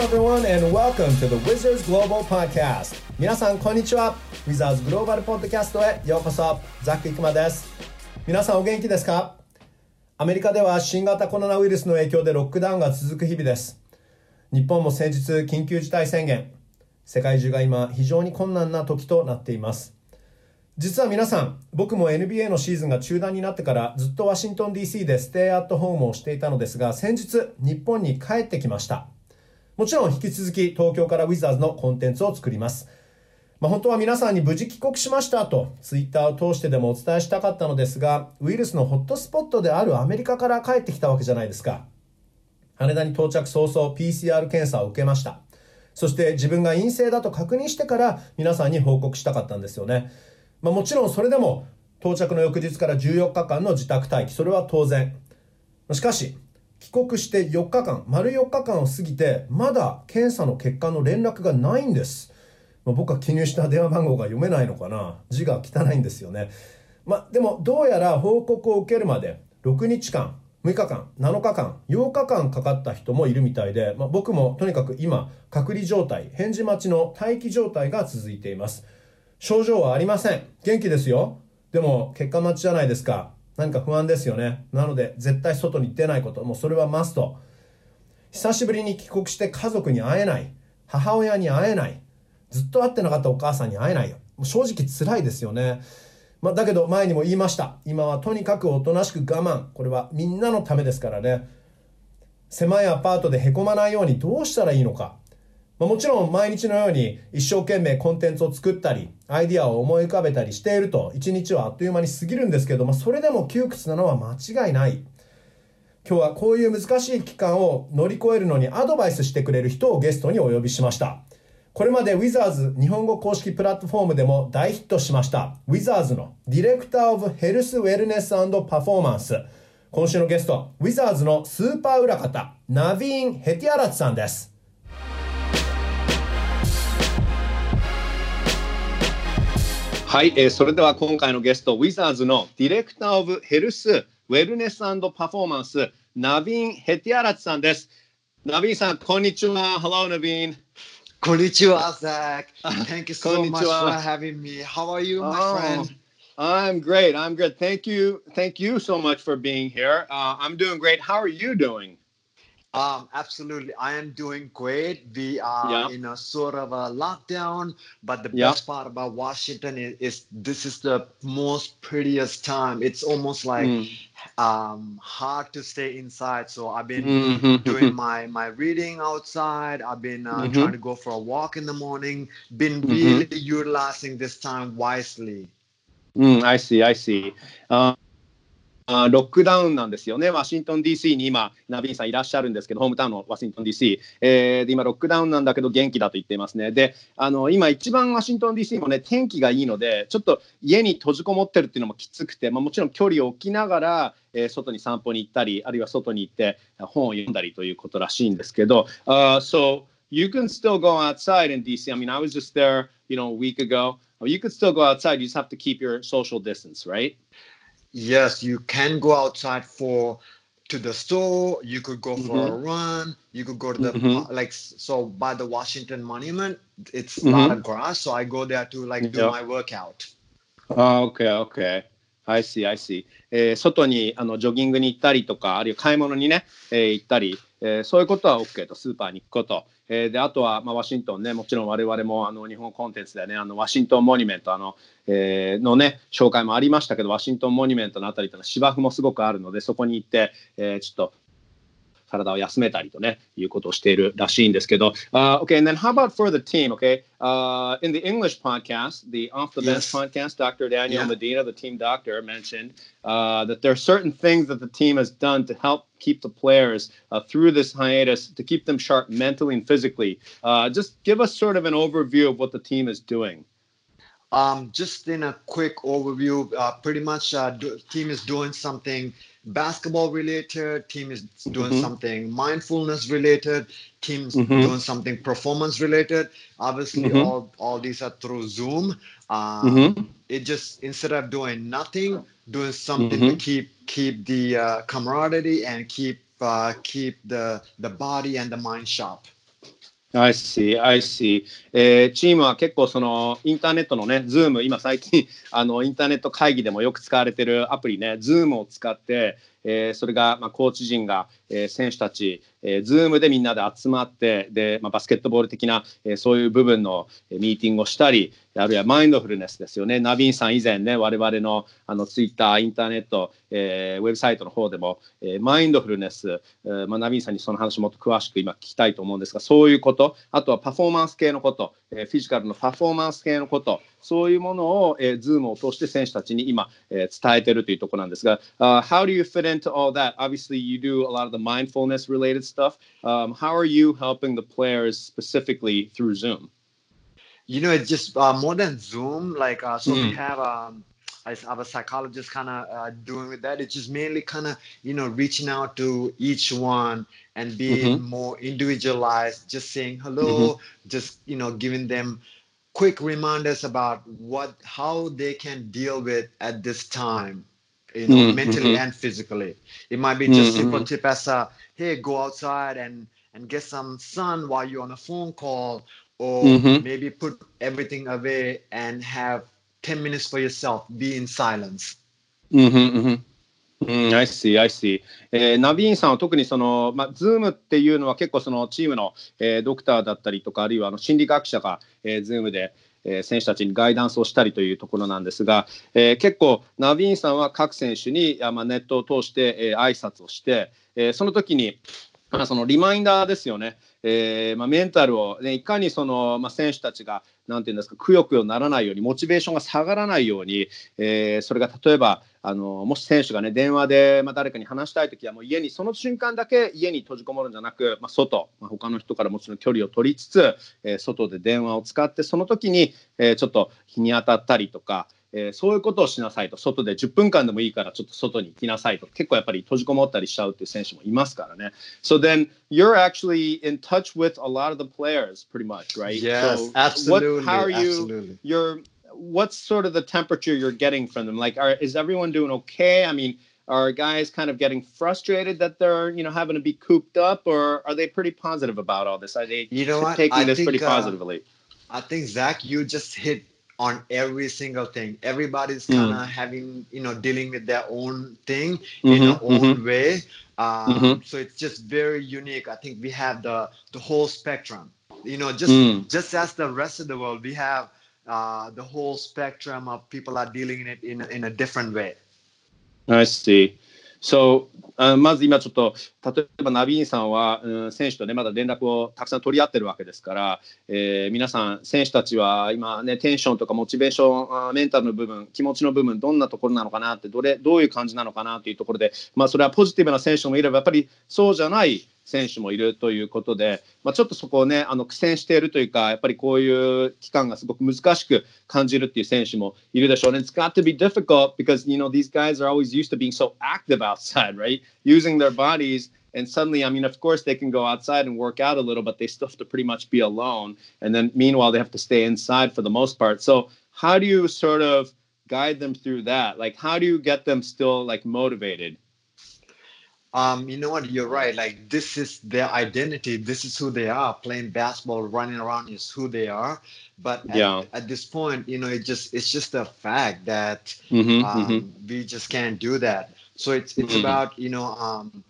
everyone, and welcome to the Wizards Global Podcast. 皆さん、こんにちは。Wizards Global Podcast へようこそ。ザック・イクマです。皆さん、お元気ですか？アメリカでは新型コロナウイルスの影響でロックダウンが続く日々です。日本も先日、緊急事態宣言。世界中が今、非常に困難な時となっています。実は皆さん、僕も NBA のシーズンが中断になってからずっとワシントン DC でステイアットホームをしていたのですが、先日、日本に帰ってきました。もちろん引き続き東京からウィザーズのコンテンツを作ります。まあ、本当は皆さんに無事帰国しましたと、ツイッターを通してでもお伝えしたかったのですが、ウイルスのホットスポットであるアメリカから帰ってきたわけじゃないですか。羽田に到着早々 PCR 検査を受けました。そして自分が陰性だと確認してから皆さんに報告したかったんですよね。まあ、もちろんそれでも到着の翌日から14日間の自宅待機、それは当然。しかし、帰国して4日間、丸4日間を過ぎて、まだ検査の結果の連絡がないんです。まあ、僕は記入した電話番号が読めないのかな字が汚いんですよね。まあ、でもどうやら報告を受けるまで6日間、6日間、7日間、8日間かかった人もいるみたいで、まあ、僕もとにかく今、隔離状態、返事待ちの待機状態が続いています。症状はありません。元気ですよ。でも、結果待ちじゃないですか。何か不安ですよね。なので、絶対外に出ないこと。もうそれはマスト。久しぶりに帰国して家族に会えない。母親に会えない。ずっと会ってなかったお母さんに会えないよ。もう正直辛いですよね。まあ、だけど前にも言いました。今はとにかくおとなしく我慢。これはみんなのためですからね。狭いアパートでへこまないようにどうしたらいいのか。まあ、もちろん毎日のように一生懸命コンテンツを作ったり、アイディアを思い浮かべたりしていると、一日はあっという間に過ぎるんですけども、それでも窮屈なのは間違いない。今日はこういう難しい期間を乗り越えるのにアドバイスしてくれる人をゲストにお呼びしました。これまでウィザーズ日本語公式プラットフォームでも大ヒットしました。ウィザーズの Director of Health Wellness Performance。今週のゲスト、ウィザーズのスーパー裏方、ナビーン・ヘティアラツさんです。はい、えー、それでは今回のゲスト、ウィザーズの Director of Health, Wellness Performance、ナビン・ヘティアラツさんです。ナビンさん、こんにちは。Hello, ナビン。こんにちは、Zach. Thank you so much for having me. How are you, my oh, friend? I'm great. I'm good. Thank you. Thank you so much for being here. Uh, I'm doing great. How are you doing? Um, absolutely. I am doing great. We are yeah. in a sort of a lockdown, but the yeah. best part about Washington is, is, this is the most prettiest time. It's almost like mm. um, hard to stay inside. So I've been mm-hmm. doing my my reading outside. I've been uh, mm-hmm. trying to go for a walk in the morning. Been mm-hmm. really mm-hmm. utilizing this time wisely. Mm, I see. I see. Uh, あロックダウンなんですよね、ワシントン DC に今、ナビンさんいらっしゃるんですけど、ホームタウンのワシントン DC、えー、で今、ロックダウンなんだけど、元気だと言っていますね。で、あの今、一番ワシントン DC もね、天気がいいので、ちょっと家に閉じこもってるっていうのもきつくて、まあ、もちろん距離を置きながら、えー、外に散歩に行ったり、あるいは外に行って本を読んだりということらしいんですけど、uh, so you can still go outside in DC. I mean, I was just there, you know, a week ago. You could still go outside. You just have to keep your social distance, right? yes, you can go outside for to the store. You could go for mm-hmm. a run. You could go to the mm-hmm. like so by the Washington Monument. It's mm-hmm. a lot of grass, so I go there to like do my workout. Oh, okay, okay. I see, I see. えー、外にあのジョギングに行ったりとか、あるいは買い物にね、えー、行ったり、えー、そういうことは OK と、スーパーに行くこと。 えー、であとは、まあ、ワシントンね、もちろん我々もあの日本コンテンツでね、あのワシントンモニュメントあの、えー、のね、紹介もありましたけど、ワシントンモニュメントのあたりというのは芝生もすごくあるので、そこに行って、えー、ちょっと体を休めたりとね、いうことをしているらしいんですけど、uh, okay, and then how about for the team, okay? Uh, in the English podcast, the Off the Bench yes. podcast, Dr. Daniel yeah. Medina, the team doctor, mentioned uh, that there are certain things that the team has done to help keep the players uh, through this hiatus, to keep them sharp mentally and physically. Uh, just give us sort of an overview of what the team is doing. Um, just in a quick overview, uh, pretty much uh, do, team is doing something basketball related, team is doing mm-hmm. something mindfulness related, teams mm-hmm. doing something performance related. Obviously, mm-hmm. all all these are through Zoom. Um, mm-hmm. It just instead of doing nothing, doing something to mm-hmm. keep keep the uh, camaraderie and keep uh, keep the the body and the mind sharp. I see, I see. えー、チームは結構そのインターネットのね、Zoom、今最近 あのインターネット会議でもよく使われてるアプリね、Zoom を使って、えー、それが、まあ、コーチ陣が、えー、選手たち、えー、ズームでみんなで集まってで、まあ、バスケットボール的な、えー、そういう部分の、ミーティングをしたりあるいはマインドフルネスですよねナビンさん以前ね我々のあのツイッターインターネット、えー、ウェブサイトの方でも、えー、マインドフルネス、えーまあ、ナビンさんにその話もっと詳しく今聞きたいと思うんですがそういうことあとはパフォーマンス系のこと、えー、フィジカルのパフォーマンス系のことそういうものを、えー、ズームを通して選手たちに今、えー、伝えているというところなんですが、uh, How do you fit into all that? Obviously, you do a lot of the mindfulness related stuff. Um, how are you helping the players specifically through Zoom? You know, it's just uh, more than Zoom. Like, uh, so mm. we have um, I have a psychologist kind of uh, doing with that. It's just mainly kind of you know reaching out to each one and being mm-hmm. more individualized. Just saying hello, mm-hmm. just you know giving them quick reminders about what how they can deal with at this time you know mm-hmm. mentally and physically it might be just mm-hmm. simple tip as a hey go outside and and get some sun while you're on a phone call or mm-hmm. maybe put everything away and have 10 minutes for yourself be in silence mm-hmm, mm-hmm. うん、I see, I see. えー、ナビーンさんは特にその、まあ、ズームっていうのは結構そのチームの、えー、ドクターだったりとか、あるいはあの心理学者が、えー、ズームで、えー、選手たちにガイダンスをしたりというところなんですが、えー、結構ナビーンさんは各選手に、まあ、ネットを通して、えー、挨拶をして、えー、その時に、まあ、そのリマインダーですよね。えーまあ、メンタルを、ね、いかにその、まあ、選手たちがなんていうんですかくよくよならないようにモチベーションが下がらないように、えー、それが例えばあのもし選手が、ね、電話で、まあ、誰かに話したいときはもう家にその瞬間だけ家に閉じこもるんじゃなく、まあ、外、まあ、他の人からもちろん距離を取りつつ、えー、外で電話を使ってその時に、えー、ちょっと日に当たったりとか。えー、そういうことをしなさいと外で10分間でもいいからちょっと外に行きなさいと結構やっぱり閉じこもったりしちゃうっていう選手もいますからね。So then you're actually in touch with a lot of the players pretty much, right? Yes, so absolutely. What, how are you? Absolutely. You're what's sort of the temperature you're getting from them? Like, are, is everyone doing okay? I mean, are guys kind of getting frustrated that they're you know having to be cooped up, or are they pretty positive about all this? Are they you know what? taking I this think, pretty positively? Uh, I think Zach, you just hit on every single thing. Everybody's kind of mm. having, you know, dealing with their own thing mm-hmm, in their own mm-hmm. way. Um, mm-hmm. So it's just very unique. I think we have the the whole spectrum. You know, just mm. just as the rest of the world, we have uh, the whole spectrum of people are dealing in it in in a different way. I see. So, あまず今ちょっと例えばナビーンさんは、うん、選手とねまだ連絡をたくさん取り合ってるわけですから、えー、皆さん選手たちは今ねテンションとかモチベーションメンタルの部分気持ちの部分どんなところなのかなってどれどういう感じなのかなというところでまあそれはポジティブな選手もいればやっぱりそうじゃない選手もいるということで、まあ、ちょっとそこをねあの苦戦しているというかやっぱりこういう期間がすごく難しく感じるっていう選手もいるでしょうね。It's got to be difficult because you know these guys are always used to being so active outside, right? Using their bodies and suddenly, I mean, of course, they can go outside and work out a little, but they still have to pretty much be alone. And then, meanwhile, they have to stay inside for the most part. So, how do you sort of guide them through that? Like, how do you get them still like motivated? um, you know what? You're right. Like this is their identity. This is who they are. Playing basketball, running around is who they are. But at, yeah. at this point, you know, it just it's just a fact that mm-hmm, um, mm-hmm. we just can't do that. So it's it's mm-hmm. about you know um,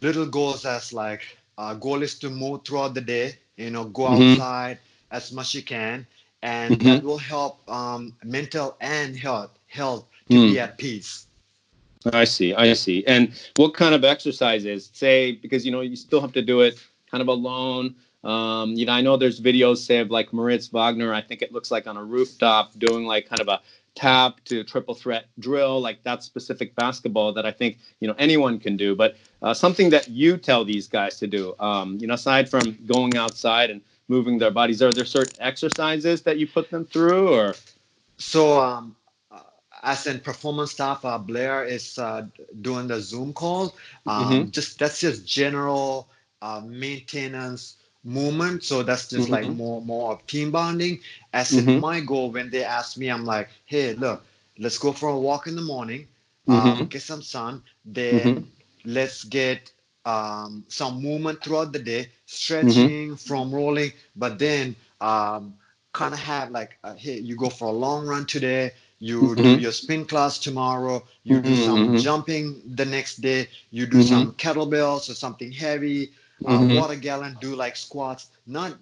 little goals as like uh, goal is to move throughout the day. You know, go mm-hmm. outside as much you can, and that mm-hmm. will help um, mental and health health to be mm. at peace. I see. I see. And what kind of exercises? Say because you know you still have to do it kind of alone. Um, you know, I know there's videos say of like Moritz Wagner. I think it looks like on a rooftop doing like kind of a tap to triple threat drill, like that specific basketball that I think you know anyone can do. But uh, something that you tell these guys to do, um, you know, aside from going outside and moving their bodies, are there certain exercises that you put them through, or? So um, as in performance staff, uh, Blair is uh, doing the Zoom call. Um, mm-hmm. Just that's just general uh, maintenance movement. So that's just mm-hmm. like more more of team bonding. As mm-hmm. in my goal, when they ask me, I'm like, hey, look, let's go for a walk in the morning, um, mm-hmm. get some sun, then mm-hmm. let's get um, some movement throughout the day, stretching, from rolling, but then um, kind of have like, uh, hey, you go for a long run today, you do mm-hmm. your spin class tomorrow, you do mm-hmm, some mm-hmm. jumping the next day, you do some kettlebells or something heavy, uh, water gallon, do like squats, not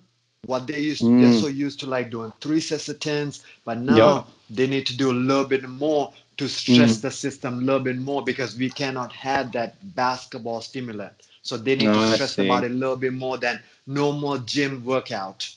what they used they're mm. so used to like doing three sets of tens, but now Yeah. they need to do a little bit more to stress mm. the system a little bit more because we cannot have that basketball stimulant. So they need Oh, to stress the body a little bit more than normal gym workout.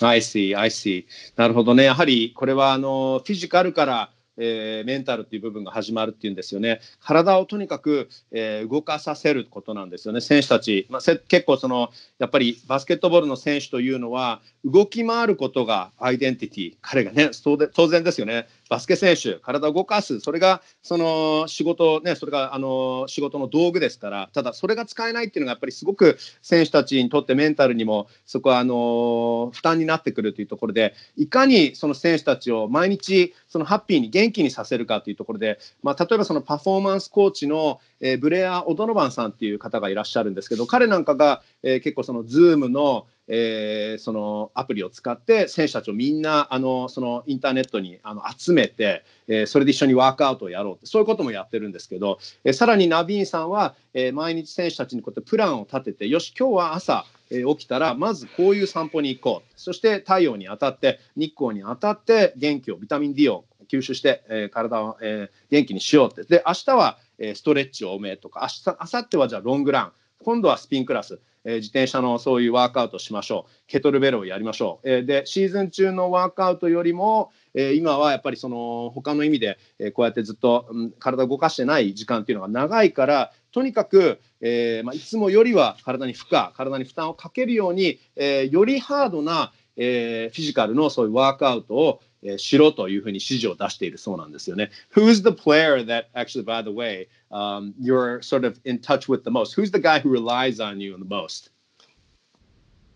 I see, I see. なるほどね。やはりこれはあのフィジカルから、えーメンタルっていう部分が始まるっていうんですよね。体をとにかく、えー動かさせることなんですよね。選手たち、まあ、結構そのやっぱりバスケットボールの選手というのは動き回ることがアイデンティティ。彼がね、当然ですよね。バスケ選手、体を動かす、それがその仕事ね、それがあの仕事の道具ですから、ただそれが使えないっていうのがやっぱりすごく選手たちにとってメンタルにもそこはあの負担になってくるというところで、いかにその選手たちを毎日そのハッピーに元気にさせるかというところで、まあ、例えばそのパフォーマンスコーチの、えーブレア・オドノバンさんっていう方がいらっしゃるんですけど、彼なんかが、えー結構その Zoom のえーそのアプリを使って選手たちをみんなあのそのインターネットにあの集めて、えーそれで一緒にワークアウトをやろうってそういうこともやってるんですけど、えーさらにナビーンさんは、え毎日選手たちにこうやってプランを立ててよし今日は朝、え起きたらまずこういう散歩に行こう。そして太陽に当たって日光に当たって元気をビタミン D を吸収して、え体を、え元気にしようって。で明日は、えストレッチを多めとか明日明後日はじゃあロングラン。今度はスピンクラス、えー自転車のそういうワークアウトしましょう。ケトルベルをやりましょう、えーでシーズン中のワークアウトよりも、えー今はやっぱりその他の意味で、えーこうやってずっと、うん体を動かしてない時間っていうのが長いからとにかく、えーまあ、いつもよりは体に負荷体に負担をかけるように、えーよりハードな、えーフィジカルのそういうワークアウトを、しろというふうに指示を出しているそうなんですよね。Who's the player that actually, by the way, um, you're sort of in touch with the most? Who's the guy who relies on you the most?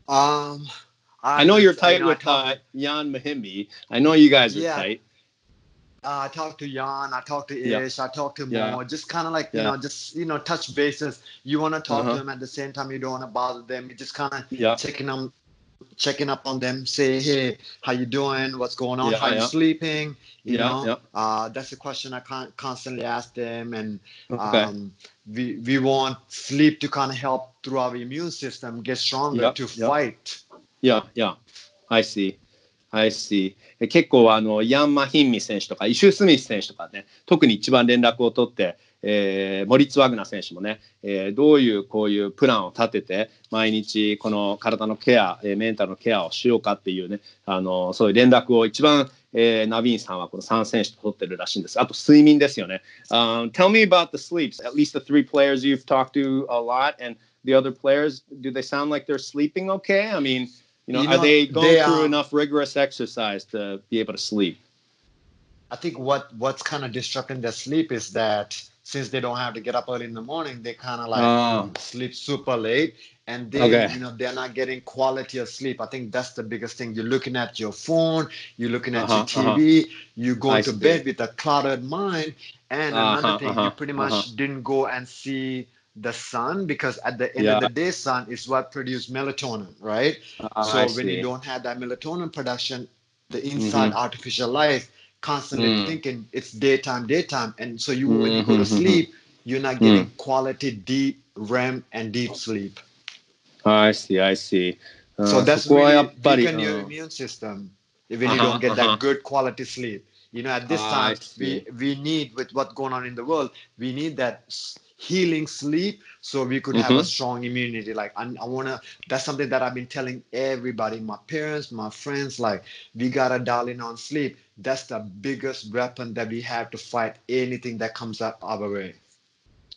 Um, I know you're you tight know, I with talk- uh, Jan Mahimbi. I know you guys are Yeah. tight. Uh, I talked to Jan, I talked to Yeah. Ish, I talked to Mo, Yeah. just kind of like, you Yeah. know, just, you know, touch bases. You want to talk Uh-huh. to them at the same time, you don't want to bother them. You just kind of Yeah. checking them, checking up on them, say, hey, how you doing? What's going on? Yeah, how you yeah. sleeping? You Yeah, know, yeah. Uh, that's a question I con- constantly ask them. And Okay. um, we, we want sleep to kind of help through our immune system get stronger Yeah, to yeah. fight. いや、いや、I see. I see. え結構あの、ヤンマ・ヒンミ選手とか、イシュー・スミス選手とかね、特に一番連絡を取って、えーモリッツ・ワグナー選手もね、えーどういうこういうプランを立てて、毎日この体のケア、えーメンタルのケアをしようかっていうね、あのそういう連絡を一番、えーナビーンさんはこの3選手と取ってるらしいんです。あと睡眠ですよね。Um, tell me about the sleeps. At least the three players you've talked to a lot and the other players, do they sound like they're sleeping okay? I mean, you know, You are know, they going they through are- enough rigorous exercise to be able to sleep? I think what what's kind of disrupting their sleep is that since they don't have to get up early in the morning, they kind of like Ah. sleep super late, and they Okay. you know they're not getting quality of sleep. I think that's the biggest thing. You're looking at your phone, you're looking at Uh-huh, your TV, you go to see. bed with a cluttered mind, and Uh-huh, another thing, uh-huh, you pretty much uh-huh. didn't go and see the sun because at the end Yeah. of the day, sun is what produces melatonin, right? Ah, so I when you don't have that melatonin production, the inside artificial life constantly mm. thinking it's daytime, daytime. And so you when you go to mm-hmm. sleep, you're not getting mm. quality deep REM and deep sleep. I see, I see. Uh, so that's so really uh, weaken your uh, immune system if you uh-huh, don't get uh-huh. that good quality sleep. You know, at this uh, time, we, we need with what's going on in the world, we need that healing sleep so we could have Mhm. a strong immunity. Like I, I wanna. That's something that I've been telling everybody, my parents, my friends. Like we gotta dial in on sleep. That's the biggest weapon that we have to fight anything that comes up our way.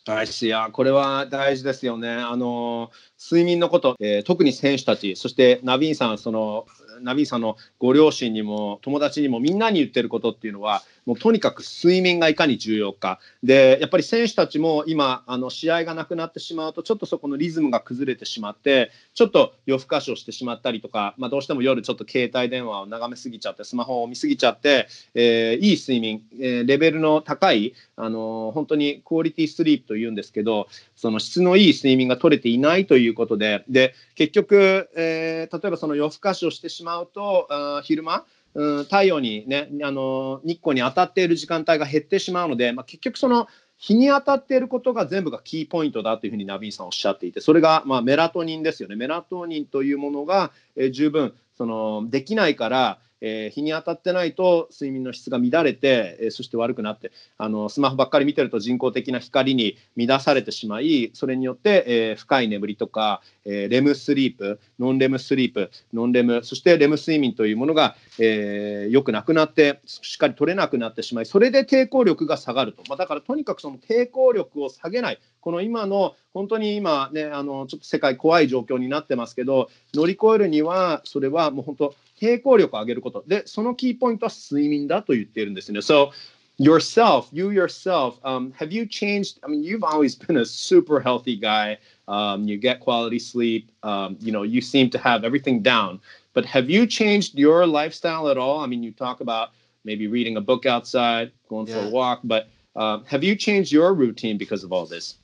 I see. あこれは大事ですよね。あの 睡眠のこと、えー、特に選手たち、そしてナビーンさん、その ナビーさんのご両親にも友達にもみんなに言ってることっていうのは、もうとにかく睡眠がいかに重要か。で、やっぱり選手たちも今、あの試合がなくなってしまうと、ちょっとそこのリズムが崩れてしまって、ちょっと夜更かしをしてしまったりとか、まあ、どうしても夜ちょっと携帯電話を眺めすぎちゃって、スマホを見すぎちゃって、えー、いい睡眠、えー、レベルの高い、あのー、本当にクオリティスリープというんですけど、その質のいい睡眠が取れていないということで、で結局、え、例えばその夜更かしをしてしままうと、あ昼間、うん、太陽にね、あの日光に当たっている時間帯が減ってしまうので、まあ、結局その日に当たっていることが全部がキーポイントだというふうにナビーさんおっしゃっていて、それがまあメラトニンですよね。メラトニンというものが、えー、十分そのできないから、えー、日に当たってないと睡眠の質が乱れて、えー、そして悪くなってあのスマホばっかり見てると人工的な光に乱されてしまいそれによって、えー、深い眠りとか、えレムスリープノンレムスリープノンレムそしてレム睡眠というものが、えよくなくなってしっかり取れなくなってしまいそれで抵抗力が下がると、まあ、だからとにかくその抵抗力を下げない。この今の本当に今ねあのちょっと世界怖い状況になってますけど乗り越えるにはそれはもう本当抵抗力を上げることでそのキーポイントは睡眠だと言っているんですね。So yourself, you yourself, um, have you changed? I mean, you've always been a super healthy guy. Um, you get quality sleep. Um, you know, you seem to have everything down. But have you changed your lifestyle at all? I mean, you talk about maybe reading a book outside, going yeah. for a walk, but uh, have you changed your routine because of all this?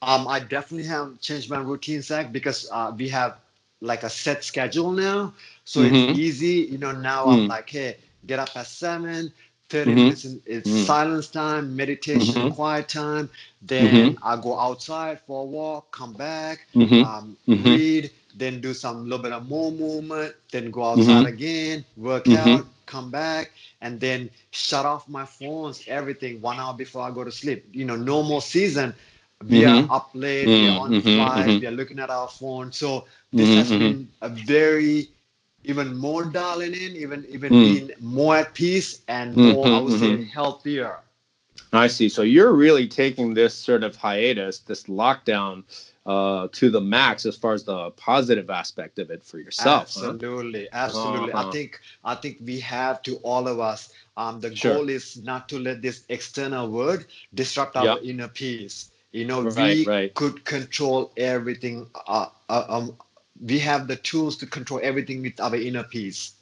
Um, I definitely have changed my routine, Zach, because uh, we have like a set schedule now. So mm-hmm. it's easy. You know, now mm-hmm. I'm mm. like, hey, get up at seven, 30 mm-hmm. minutes is mm-hmm. silence time, meditation, mm-hmm. quiet time. Then mm-hmm. I go outside for a walk, come back, um, read, then do some little bit of more movement, then go outside again, work out, come back, and then shut off my phones, everything one hour before I go to sleep. You know, normal season, we mm-hmm. are up late, mm-hmm. we are on mm-hmm. flight, mm-hmm. we are looking at our phone. So this has mm-hmm. been a very even more dialing in, even even mm. being more at peace and more, I would say, healthier. I see. So you're really taking this sort of hiatus, this lockdown, uh, to the max as far as the positive aspect of it for yourself. Absolutely, huh? absolutely. Uh-huh. I think I think we have to all of us. Um, the sure. goal is not to let this external world disrupt our yep. inner peace. You know, right, we right. could control everything. Uh, uh, um, we have the tools to control everything with our inner peace.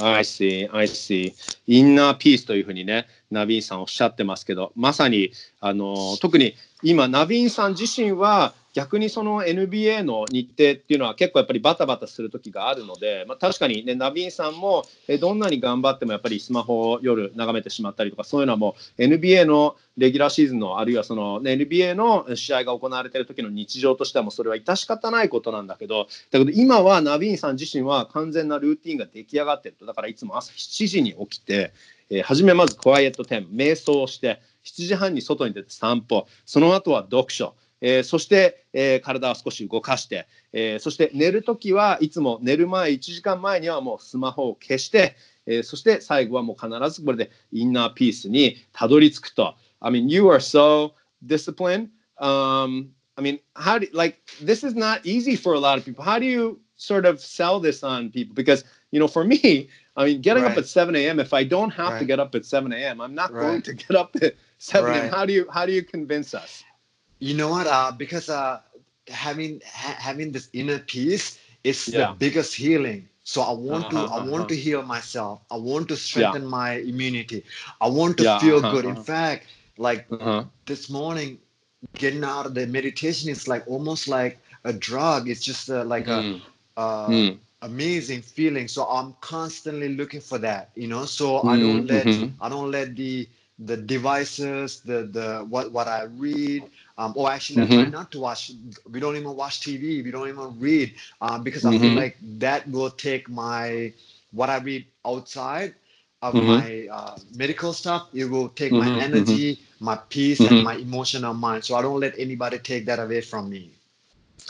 I see, I see. インナーピースというふうにね、ナビーンさんおっしゃってますけど、まさにあの特に今、ナビーンさん自身は逆にその NBA の日程っていうのは結構やっぱりバタバタする時があるので、まあ、確かにねナビンさんもどんなに頑張ってもやっぱりスマホを夜眺めてしまったりとかそういうのはもう NBA のレギュラーシーズンのあるいはその、NBA の試合が行われている時の日常としてはもうそれは致し方ないことなんだけどだけど今はナビンさん自身は完全なルーティンが出来上がってると。だからいつも朝7時に起きて、えー、初めまずクワイエット10瞑想をして7時半に外に出て散歩その後は読書。えー、そして、えー、体を少し動かして、えー、そして寝るときはいつも寝る前1時間前にはもうスマホを消して、えー、そして最後はもう必ずこれでインナーピースにたどり着くと。I mean, you are so disciplined. Um, I mean, how do like this is not easy for a lot of people. How do you sort of sell this on people? Because you know, for me, I mean, getting right. up at 7 a.m. If I don't have right. to get up at 7 a.m., I'm not right. going to get up at 7 a.m. How do you how do you convince us? You know what? Uh, because uh, having ha- having this inner peace is yeah. the biggest healing. So I want uh-huh, to I uh-huh. want to heal myself. I want to strengthen yeah. my immunity. I want to yeah, feel uh-huh, good. In uh-huh. fact, like uh-huh. this morning, getting out of the meditation is like almost like a drug. It's just uh, like mm. a uh, mm. amazing feeling. So I'm constantly looking for that. You know. So mm. I don't let mm-hmm. I don't let the the devices, the the what what I read, um, or actually mm-hmm. I try not to watch. We don't even watch TV. We don't even read um, because mm-hmm. I feel mm-hmm. like that will take my what I read outside of mm-hmm. my uh, medical stuff. It will take my mm-hmm. energy, mm-hmm. my peace, and my emotional mind. So I don't let anybody take that away from me.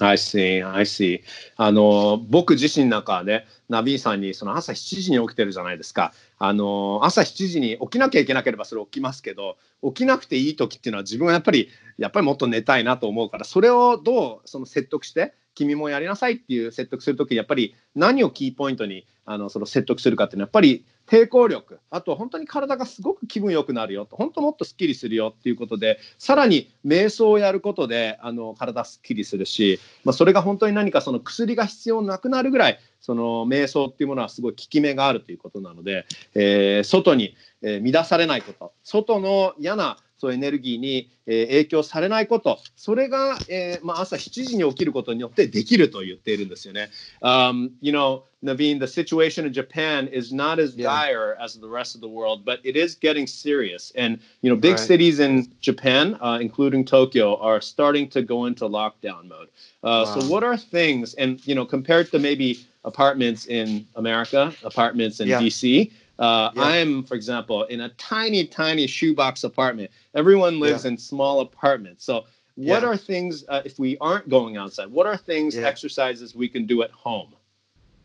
I see, I see. あの僕自身なんかはね、ナビーさんにその朝7時に起きてるじゃないですか。あの朝7時に起きなきゃいけなければそれ起きますけど、起きなくていい時っていうのは自分はやっぱりやっぱりもっと寝たいなと思うから、それをどうその説得して君もやりなさいっていう説得するときにやっぱり何をキーポイントにあのその説得するかっていうのはやっぱり抵抗力あとは本当に体がすごく気分良くなるよと本当もっとすっきりするよっていうことでさらに瞑想をやることであの体すっきりするし、まあ、それが本当に何かその薬が必要なくなるぐらいその瞑想っていうものはすごい効き目があるということなので、えー、外に、えー、乱されないこと外の嫌なそうエネルギーに、えー、影響されないこと、それが、えーまあ、朝7時に起きることによってできると言っているんですよね。Um, you know, Naveen, the situation in Japan is not as dire as the rest of the world, but it is getting serious. And, you know, big right. cities in Japan, uh, including Tokyo, are starting to go into lockdown mode. Uh, wow. So, what are things, and, you know, compared to maybe apartments in America, apartments in yeah. DC, uh, yeah. I'm, for example, in a tiny, tiny shoebox apartment. Everyone lives yeah. in small apartments. So, what yeah. are things, uh, if we aren't going outside, what are things, exercises we can do at home?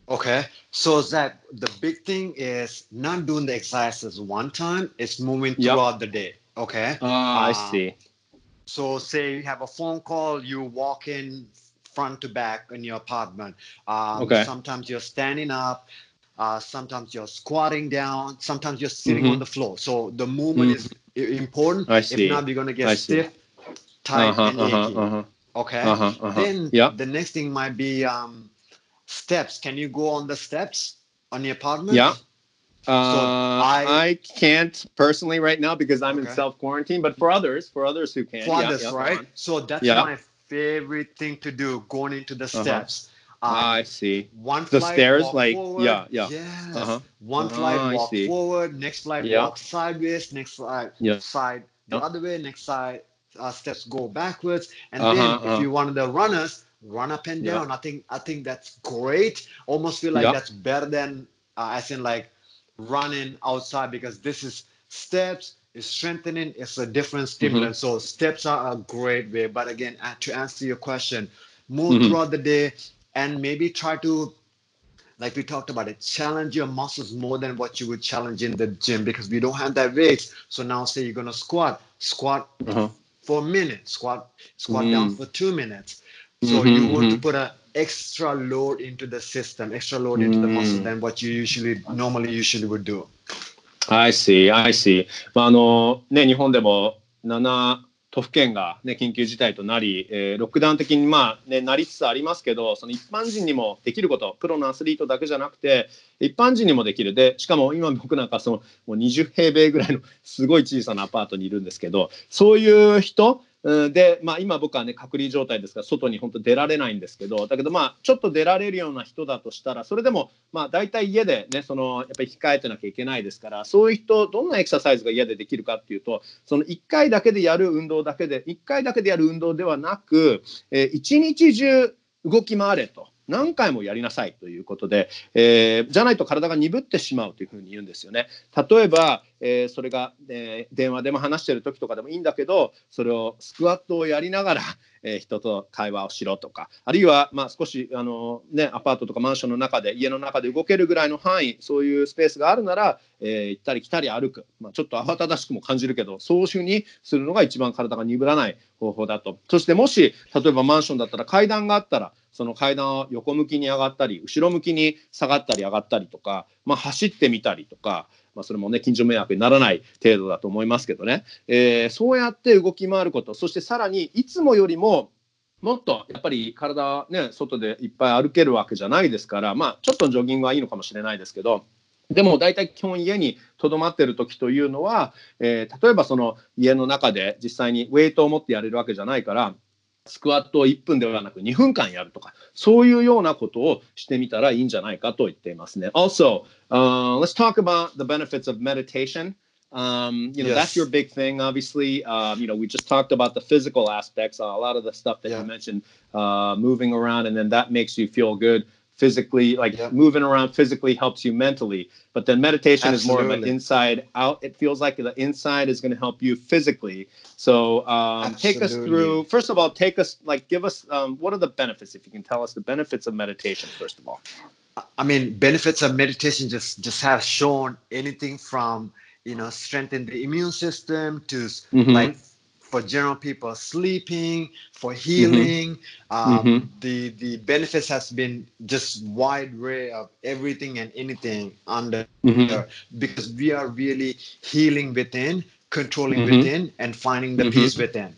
Okay. So, that the big thing is not doing the exercises one time, it's moving yep. throughout the day. Okay. Uh, I see. So, say you have a phone call, you walk in front to back in your apartment. Um, okay. Sometimes you're standing up uh, sometimes you're squatting down. Sometimes you're sitting mm-hmm. on the floor. So the movement mm-hmm. is important. I see. If not, you're gonna get I stiff, see. tight, uh-huh, and uh-huh, achy. Uh-huh. Okay. Uh-huh, uh-huh. Then the next thing might be um, steps. Can you go on the steps on the apartment? Yeah. Uh, I, I can't personally right now because I'm okay. in self quarantine. But for others, for others who can, for yeah, others, yeah, right? So that's yeah. my favorite thing to do, going into the uh-huh. Um, I see. One the stairs, like forward. yeah, yeah. Yes. Uh-huh. One uh-huh, flight walk forward, next flight yeah. walk sideways, next flight yeah. side the yeah. other way, next side uh, steps go backwards, and uh-huh, then uh-huh. if you one of the runners, run up and down. I think I think that's great. Almost feel like that's better than uh, as in like running outside because this is steps is strengthening. It's a different mm-hmm. stimulant. Mm-hmm. So steps are a great way. But again, uh, to answer your question, move mm-hmm. throughout the day and maybe try to like we talked about it challenge your muscles more than what you would challenge in the gym because we don't have that weight so now say you're gonna squat squat uh-huh. for a minute squat squat mm. down for two minutes so mm-hmm, you want mm-hmm. to put an extra load into the system extra load into mm. the muscle mm. than what you usually normally usually would do I see I see まああのね日本でも7 都府県が、ね、緊急事態となり、えー、ロックダウン的に、まあね、なりつつありますけどその一般人にもできることプロのアスリートだけじゃなくて一般人にもできる。でしかも今僕なんかそのもう20平米ぐらいのすごい小さなアパートにいるんですけどそういう人で、まあ、今僕はね隔離状態ですから外に本当出られないんですけどだけどまあちょっと出られるような人だとしたらそれでもまあ大体家でねそのやっぱり控えてなきゃいけないですからそういう人どんなエクササイズが家でできるかっていうとその1回だけでやる運動だけで1回だけでやる運動ではなく、えー、1日中動き回れと。何回もやりなさいということで、えー、じゃないと体が鈍ってしまうというふうに言うんですよね。例えば、えー、それが、えー、電話でも話してる時とかでもいいんだけどそれをスクワットをやりながら、えー、人と会話をしろとかあるいは、まあ、少しあの、ね、アパートとかマンションの中で家の中で動けるぐらいの範囲そういうスペースがあるなら、えー、行ったり来たり歩く、まあ、ちょっと慌ただしくも感じるけどそういうふうにするのが一番体が鈍らない方法だとそしてもし例えばマンションだったら階段があったらその階段を横向きに上がったり後ろ向きに下がったり上がったりとか、まあ、走ってみたりとか、まあ、それもね近所迷惑にならない程度だと思いますけどね、えー、そうやって動き回ることそしてさらにいつもよりももっとやっぱり体ね外でいっぱい歩けるわけじゃないですからまあちょっとジョギングはいいのかもしれないですけどでも大体基本家にとどまってる時というのは、えー、例えばその家の中で実際にウェイトを持ってやれるわけじゃないからスクワットを1分ではなく2分間やるとか、そういうようなことをしてみたらいいんじゃないかと言っていますね。Also,、uh, let's talk about the benefits of meditation. Um, you know, yes. that's your big thing, obviously. Uh, you know, we just talked about the physical aspects, uh, a lot of the stuff that yeah. you mentioned, uh, moving around, and then that makes you feel good physically like yep. moving around physically helps you mentally but then meditation Absolutely. is more of an inside out it feels like the inside is going to help you physically so um, take us through first of all take us like give us um, what are the benefits if you can tell us the benefits of meditation first of all i mean benefits of meditation just just have shown anything from you know strengthen the immune system to mm-hmm. like for general people sleeping, for healing. Mm-hmm. Um, Mhm. The the benefits has been just wide array of everything and anything under Mhm. there because we are really healing within, controlling Mhm. within, and finding the Mhm. peace within.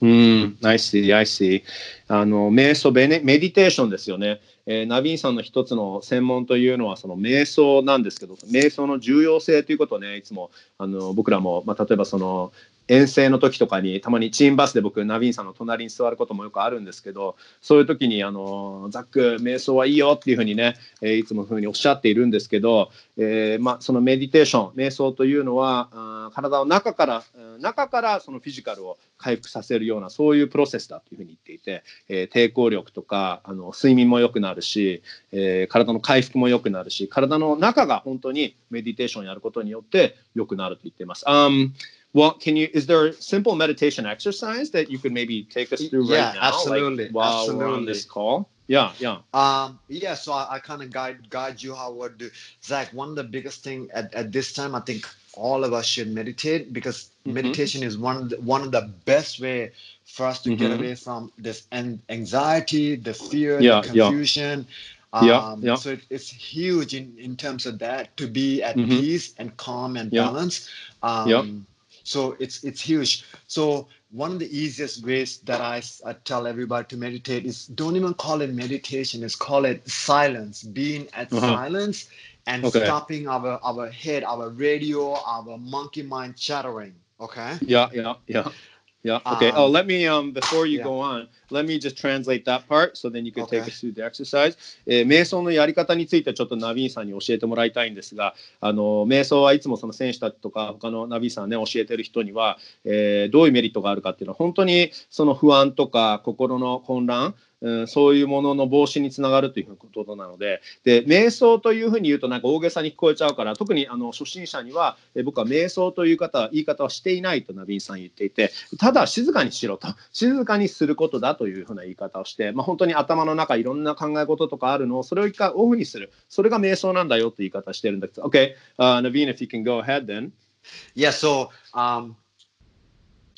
うん、I see, I see. あの、瞑想、ベネメディテーションですよね。えーナビーンさんの一つの専門というのは、その瞑想なんですけど、瞑想の重要性ということをね、いつもあの僕らも、まあ、例えばその遠征の時とかに、たまにチームバスで僕、ナビンさんの隣に座ることもよくあるんですけど、そういう時に、あのザック、瞑想はいいよっていうふうにね、えいつもふうにおっしゃっているんですけど、えーま、そのメディテーション、瞑想というのは、あ体を中から、中からそのフィジカルを回復させるような、そういうプロセスだというふうに言っていて、えー抵抗力とか、あの睡眠も良くなるし、えー体の回復も良くなるし、体の中が本当にメディテーションやることによって良くなると言っています。Um, well, can you, is there a simple meditation exercise that you could maybe take us through Yeah, right now? absolutely, Like, while we're on this call? Yeah, yeah. Um, yeah, so I, I kind of guide guide you how what do. Zach, one of the biggest thing at, at this time, I think all of us should meditate because Mhm. meditation is one of the, one of the best way for us to get Mhm. away from this an- anxiety, the fear, Yeah, the confusion. Yeah, Um, yeah. So it, it's huge in, in terms of that to be at Mhm. peace and calm and Yeah. balance. Um, Yeah. So it's it's huge. So one of the easiest ways that I tell everybody to meditate is don't even call it meditation. Is call it silence. Being at Uh-huh. silence and Okay. stopping our our head, our radio, our monkey mind chattering. Okay. Yeah, yeah, yeah. Yeah. Okay. Um, oh, let me um before you go on, let me just translate that part so then you can take us through the exercise. えー瞑想のやり方についてちょっとナビーンさんに教えてもらいたいんですが、あの瞑想はいつもその選手たちとか他のナビーンさんね教えてる人には、えーどういうメリットがあるかっていうのは本当にその不安とか心の混乱。うん、そういうものの防止につながるということなのでで瞑想というふうに言うとなんか大げさに聞こえちゃうから特にあの初心者にはえ僕は瞑想という方言い方はしていないとナビンさん言っていてただ静かにしろと静かにすることだというふうな言い方をして、まあ、本当に頭の中いろんな考え事とかあるのをそれを一回オフにするそれが瞑想なんだよという言い方してるんだけど OK、uh, Naveen if you can go ahead then Yeah. So um,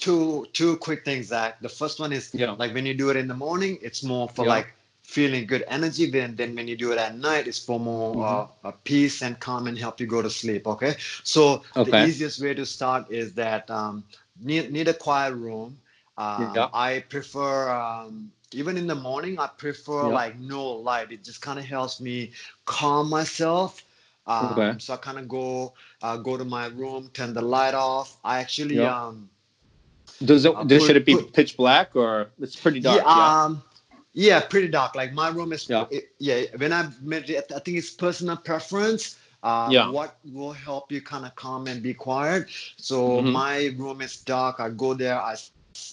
two two quick things. Zach. The first one is Yeah. like when you do it in the morning, it's more for Yeah. like feeling good energy. Then then when you do it at night, it's for more Mm-hmm. uh, uh, peace and calm and help you go to sleep. Okay. So Okay. the easiest way to start is that um, need need a quiet room. Um, Yeah. I prefer. Um, even in the morning, I prefer Yeah. like no light. It just kind of helps me calm myself. Um, Okay. So I kind of go uh, go to my room, turn the light off. I actually Yeah. um does it Uh, does, put- should it be put- pitch black or it's pretty dark yeah, um yeah pretty dark. Like my room is Yeah. it- yeah. When I meditate, I think it's personal preference. Uh, Yeah. What will help you kind of calm and be quiet? So Mhm. my room is dark. I go there. I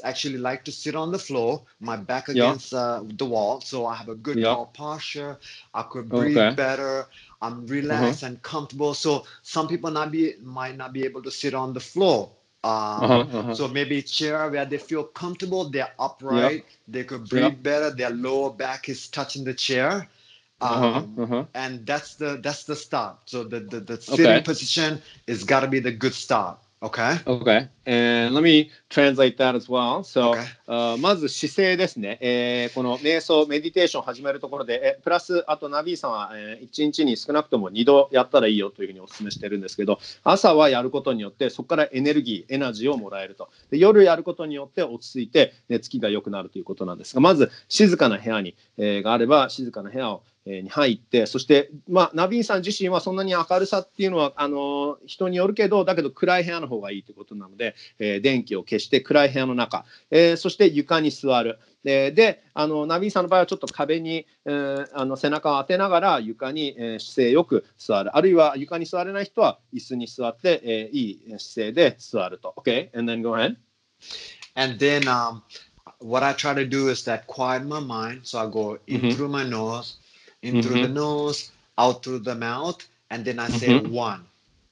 actually like to sit on the floor, my back Yeah. against uh, the wall, so I have a good Yeah. posture. I could breathe Okay. better. I'm relaxed and comfortable. So some people not be might not be able to sit on the floor. Um, uh-huh, uh-huh. so maybe chair where they feel comfortable, they're upright, they could breathe Yeah. better, their lower back is touching the chair. Um, uh-huh, uh-huh. And that's the that's the start. So the the, the sitting Okay. position is got to be the good start. Okay. Okay. And let me translate that as well. So, Okay. まず姿勢ですね、えーこの瞑想、メディテーションを始めるところで、えプラス、あとナビーさんは、え1日に少なくとも2度やったらいいよというふうにお勧めしてるんですけど、朝はやることによって、そこからエネルギー、エナジーをもらえると。で夜やることによって落ち着いて寝つきが良くなるということなんですが、まず静かな部屋に、えーがあれば、静かな部屋をえーに入ってそして、まあ、ナビーンさん自身はそんなに明るさっていうのはあのー人によるけどだけど暗い部屋の方がいいということなので、えー電気を消して暗い部屋の中、えーそして床に座る。でであのナビーンさんの場合はちょっと壁に、えーあの背中を当てながら床に、えー姿勢よく座るあるいは床に座れない人は椅子に座って、えーいい姿勢で座ると。OK? And then go ahead. And then um, what I try to do is that quiet my mind. So I go in Mhm. through my nose, in through the nose, out through the mouth, and then I say Mhm. one.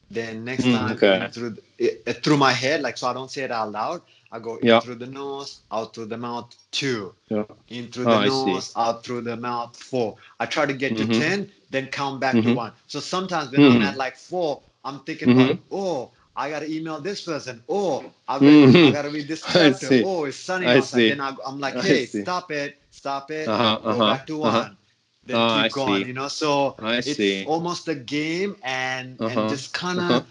Then next Mm, time okay. through the, uh, through my head, like so I don't say it out loud. I go in Yeah. through the nose, out through the mouth, two. Yeah. In through Oh, the see. nose, out through the mouth, four. I try to get to ten, then count back to Mhm. one. So sometimes when I'm Mhm. at like four, I'm thinking about, oh, I gotta email this person. Oh, I gotta, mm-hmm. I gotta read this chapter. Oh, it's sunny I outside. see. Then I, am like, hey, stop it, stop it. Uh-huh, go uh-huh, back to one. Then oh, keep I going. see. You know, so I it's see. almost a game, and Uh-huh, and just kind of uh-huh.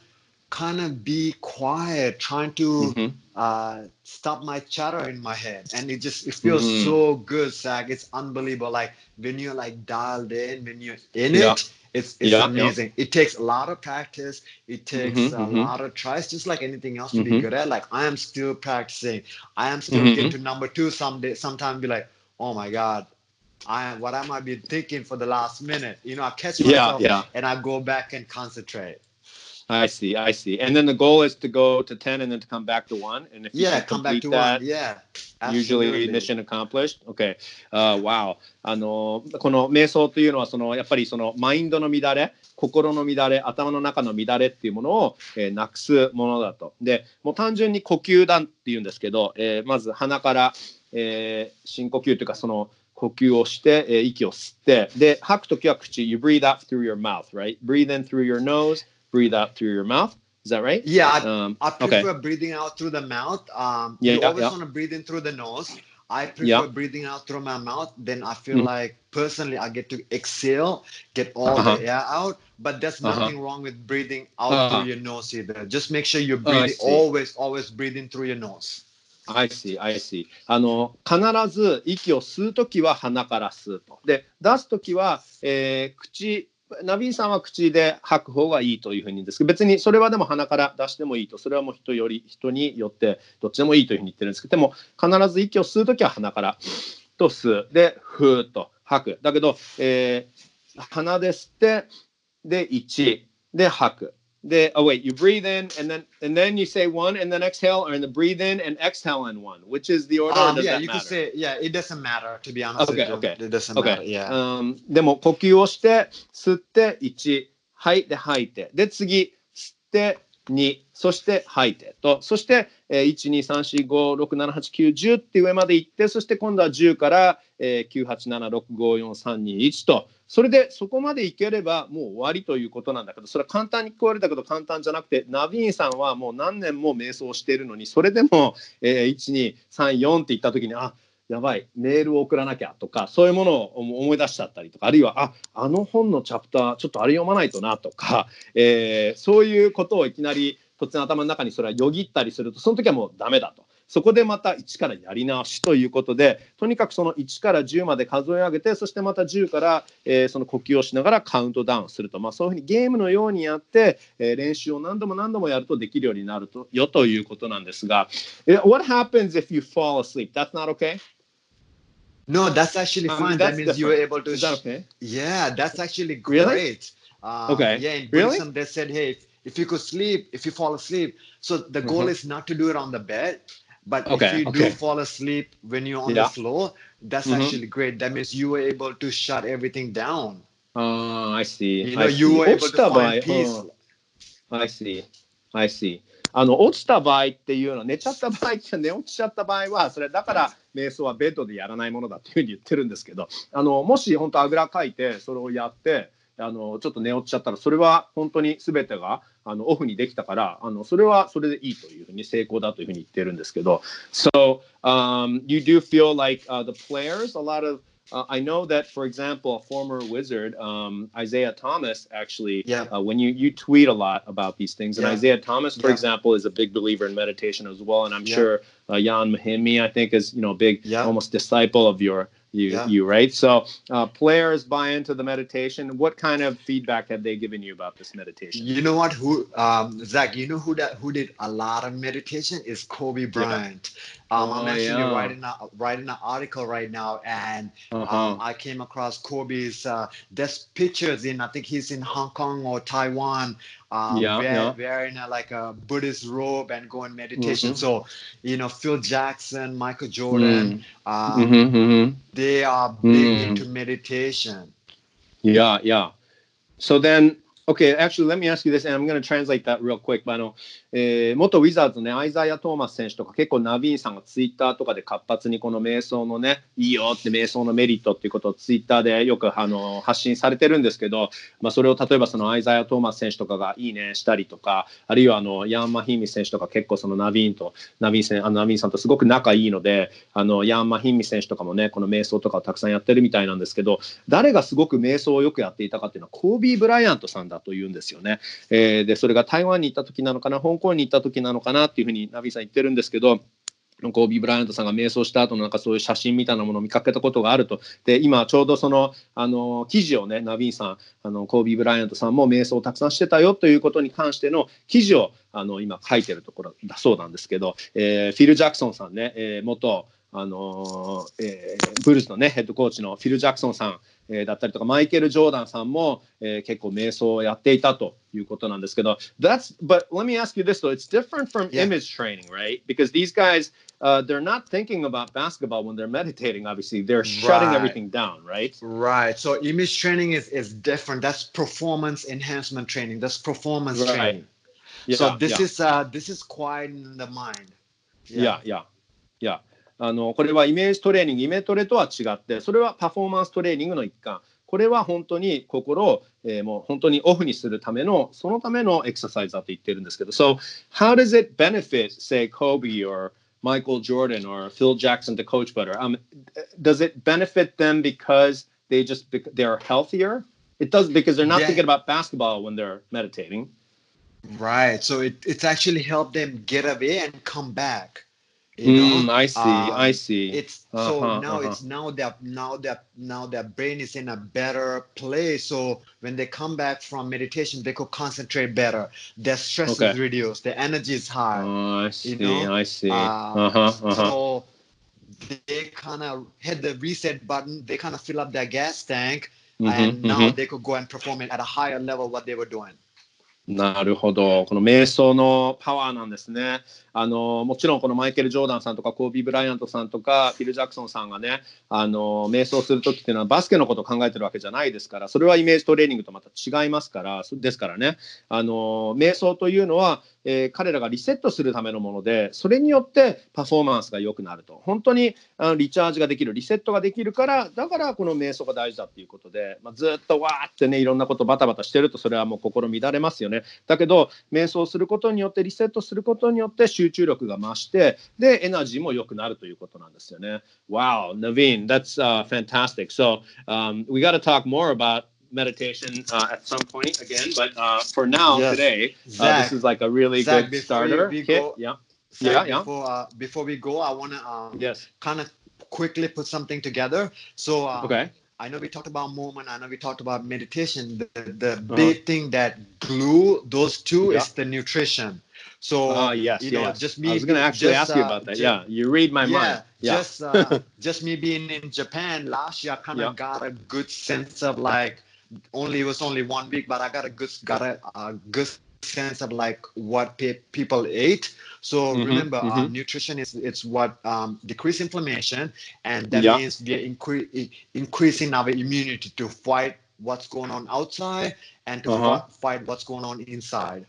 kind of be quiet, trying to Mhm. uh, stop my chatter in my head, and it just it feels Mhm. so good, Zach. It's unbelievable. Like when you're like dialed in, when you're in Yeah. it, it's it's Yeah, yeah. amazing. It takes a lot of practice. It takes Mhm, a mhm. lot of tries, just like anything else to Mhm. be good at. Like I am still practicing. I am still Mhm. get to number two someday. Sometime be like, oh my god. I what I might be thinking for the last minute, you know, I catch Yeah, myself yeah. and I go back and concentrate. I see, I see. And then the goal is to go to 10 and then to come back to 1. And if you Yeah, come back to that, one. Yeah. usually absolutely. mission accomplished. Okay. Uh, wow. あの、この瞑想というのは、その、やっぱりそのマインドの乱れ、心の乱れ、頭の中の乱れっていうものを、えーなくすものだと。で、もう単純に呼吸だっていうんですけど、えーまず鼻から、えー深呼吸というか、その、呼吸をして、えー息を吸って、で、吐くときは口、you breathe out through your mouth, right? Breathe in through your nose, breathe out through your mouth. Is that right? Yeah, I, Um, I okay. prefer breathing out through the mouth. Um, Yeah, you yeah, always yeah. want to breathe in through the nose. I prefer Yeah. breathing out through my mouth. Then I feel Mhm. like personally I get to exhale, get all Uh-huh. the air out. But there's Uh-huh. nothing wrong with breathing out Uh-huh. through your nose either. Just make sure you're Oh, I breathing see. always, always breathing through your nose. I see, I see. あの必ず息を吸うときは鼻から吸うと。で、出すときは、えー口、ナビーさんは口で吐く方がいいというふうに言うんですけど、別にそれはでも鼻から出してもいいと、それはもう人より人によってどっちでもいいというふうに言ってるんですけど、でも必ず息を吸うときは鼻からと吸う。で、ふーっと吐く。だけど、えー鼻で吸って、で、1、で、吐く。で、oh wait, you breathe in and then and then you say one and then exhale, or in the breathe in and exhale in one. Which is the order? or Um, does yeah, that you can matter? say, yeah, it doesn't matter to be honest Okay, with you. okay, It doesn't okay. matter. Yeah. うん、でも呼吸をして吸って1吐いて吐いてで次吸って 2そして吐いてと。そして、えー、12345678910って上まで行ってそして今度は10から、えー、987654321と。それでそこまでいければもう終わりということなんだけどそれは簡単に聞こえるんだけど簡単じゃなくてナビーンさんはもう何年も瞑想しているのにそれでも、えー、1234って言った時にあやばいメールを送らなきゃとかそういうものを思い出しちゃったりとかあるいはああの本のチャプターちょっとあれ読まないとなとか、えーそういうことをいきなり突然頭の中にそれはよぎったりするとその時はもうダメだと。そこでまた1からやり直しということでとにかくその1から10まで数え上げてそしてまた10から、えーその呼吸をしながらカウントダウンすると、まあ、そういうふうにゲームのようにやって、えー練習を何度も何度もやるとできるようになるとよということなんですが、What happens if you fall asleep? That's not okay? No, that's actually I mean, fine. that's that means you were different. able to. Is that okay? Yeah, that's actually Really? great. Uh, Okay. Yeah, in Really? Buddhism, they said, hey, if, if you could sleep, if you fall asleep, so the goal Mhm. is not to do it on the bed, but Okay, if you okay. do fall asleep when you're on Yeah. the floor, that's Mhm. actually great. That means you were able to shut everything down. Uh, I see. You I know, you see. were able 落ち to た場合、 find peace. うん I see. I see. あの落ちた場合っていうのは寝ちゃった場合って寝落ちちゃった場合はそれだから 瞑想はベッドでやらないものだっていうふうに言ってるんですけどあのもし本当あぐらかいてそれをやってあのちょっと寝落ちちゃったらそれは本当に全てがあのオフにできたからあのそれはそれでいいというふうに成功だというふうに言ってるんですけど。So um, you do feel like、uh, the players a lot of Uh, I know that, for example, a former wizard, um, Isaiah Thomas, actually, Yeah. uh, when you, you tweet a lot about these things, and Yeah. Isaiah Thomas, for Yeah. example, is a big believer in meditation as well, and I'm Yeah. sure uh, Jan Mahimi, I think, is you know a big, almost disciple of your you, you right? So uh, players buy into the meditation. What kind of feedback have they given you about this meditation? You know what? Who, um, Zach? You know who that who did a lot of meditation is Kobe Bryant. Um, I'm Oh, actually yeah. writing a, writing an article right now, and Uh-huh. um, I came across Kobe's. Uh, there's pictures in I think he's in Hong Kong or Taiwan. Um, Yeah, wear- yeah. wearing a, like a Buddhist robe and going meditation. Mhm. So, you know, Phil Jackson, Michael Jordan, um, Mhm, mhm. they are big Mm. into meditation. Yeah, yeah. So then, Okay, actually, let me ask you this, and I'm going to translate that real quick. あの、えー、元ウィザーズのね、アイザイア・トーマス選手とか、結構ナビーンさんがツイッターとかで活発にこの瞑想のね、いいよって瞑想のメリットっていうことをツイッターでよくあの発信されてるんですけど、まあ、それを例えばそのアイザイア・トーマス選手とかがいいねしたりとか、あるいはあのヤンマ・ヒンミ選手とか結構そのナビーンと、ナビーンあのナビーンさんとすごく仲いいので、あのヤンマ・ヒンミ選手とかもね、この瞑想とかをたくさんやってるみたいなんですけど、誰がすごく瞑想をよくやっていたかっていうのは、コービー・ブライアントさんだというんですよね。えー、でそれが台湾に行った時なのかな香港に行った時なのかなっていうふうにナビさん言ってるんですけどコービー・ブライアントさんが瞑想した後のなんかそういう写真みたいなものを見かけたことがあると。で、今ちょうどその、あの、記事をね、ナビーさん、あの、コービー・ブライアントさんも瞑想をたくさんしてたよということに関しての記事を、あの、今書いてるところだそうなんですけど、えー、フィル・ジャクソンさんね、えー、元、あのえー、ブルースのね、ヘッドコーチのフィル・ジャクソンさん、えー、だったりとか、マイケル・ジョーダンさんも、えー、結構瞑想をやっていたということなんですけど、That's, but let me ask you this though, it's different from yeah. image training, right? Because these guys, uh, they're not thinking about basketball when they're meditating, obviously. They're shutting right. everything down, right? Right. So image training is, is different. That's performance enhancement training. That's performance right. training. Yeah, so this yeah. is uh, this is quite in the mind. Yeah, yeah, yeah. yeah. あのこれはイメージトレーニング、イメトレとは違って、それはパフォーマンストレーニングの一環。これは本当に心を、えー、もう本当にオフにするための、そのためのエクササイズだと言ってるんですけど、So, how does it benefit, say, Kobe or Michael Jordan or Phil Jackson to coach better? Um, does it benefit them because they just they're healthier? It does because they're not yeah. thinking about basketball when they're meditating. Right. So it, it's actually helped them get away and come back. You know? mm, I see. Um, I see. It's uh-huh, so now uh-huh. it's now that now that now their brain is in a better place. So when they come back from meditation, they could concentrate better. Their stress okay. is reduced. Their energy is high. Oh, I see. You know? I see. Um, uh-huh, uh-huh. So they kind of hit the reset button. They kind of fill up their gas tank, mm-hmm, and now mm-hmm. they could go and perform it at a higher level what they were doing. なるほど。この瞑想のパワーなんですね。 あのもちろんこのマイケル・ジョーダンさんとかコービー・ブライアントさんとかフィル・ジャクソンさんがねあの瞑想する時っていうのはバスケのことを考えてるわけじゃないですからそれはイメージトレーニングとまた違いますからですからね。あの瞑想というのは、えー、彼らがリセットするためのものでそれによってパフォーマンスが良くなると。本当にあのリチャージができるリセットができるからだからこの瞑想が大事だっていうことで、まあ、ずっとわーってねいろんなことバタバタしてるとそれはもう心乱れますよね。だけど瞑想することによってリセットすることによって集中力が増しして、で、エナジーも良くなるということなんですよね。Wow, Naveen, that's uh, fantastic. So, um, we got to talk more about meditation uh, at some point again, but uh, for now, yes. today, uh, this is like a really Zach, good starter we, we kit. Go, yeah. Zach, yeah, before, yeah. Uh, before we go, I want to um, yes. kind of quickly put something together. So, uh, okay. I know we talked about movement. I know we talked about meditation. The, the uh-huh. big thing that glue those two yeah. is the nutrition. So uh, yes, you know, yes. just me. I was going to actually just, ask you about that. Just, yeah, you read my yeah, mind. Yeah, just uh, just me being in Japan last year, I kind of yeah. got a good sense of like only it was only one week, but I got a good got a, a good sense of like what pe- people ate. So mm-hmm, remember, uh, mm-hmm. Uh, nutrition is it's what um, decrease inflammation, and that yeah. means we're incre- increasing our immunity to fight what's going on outside and to uh-huh. fight what's going on inside.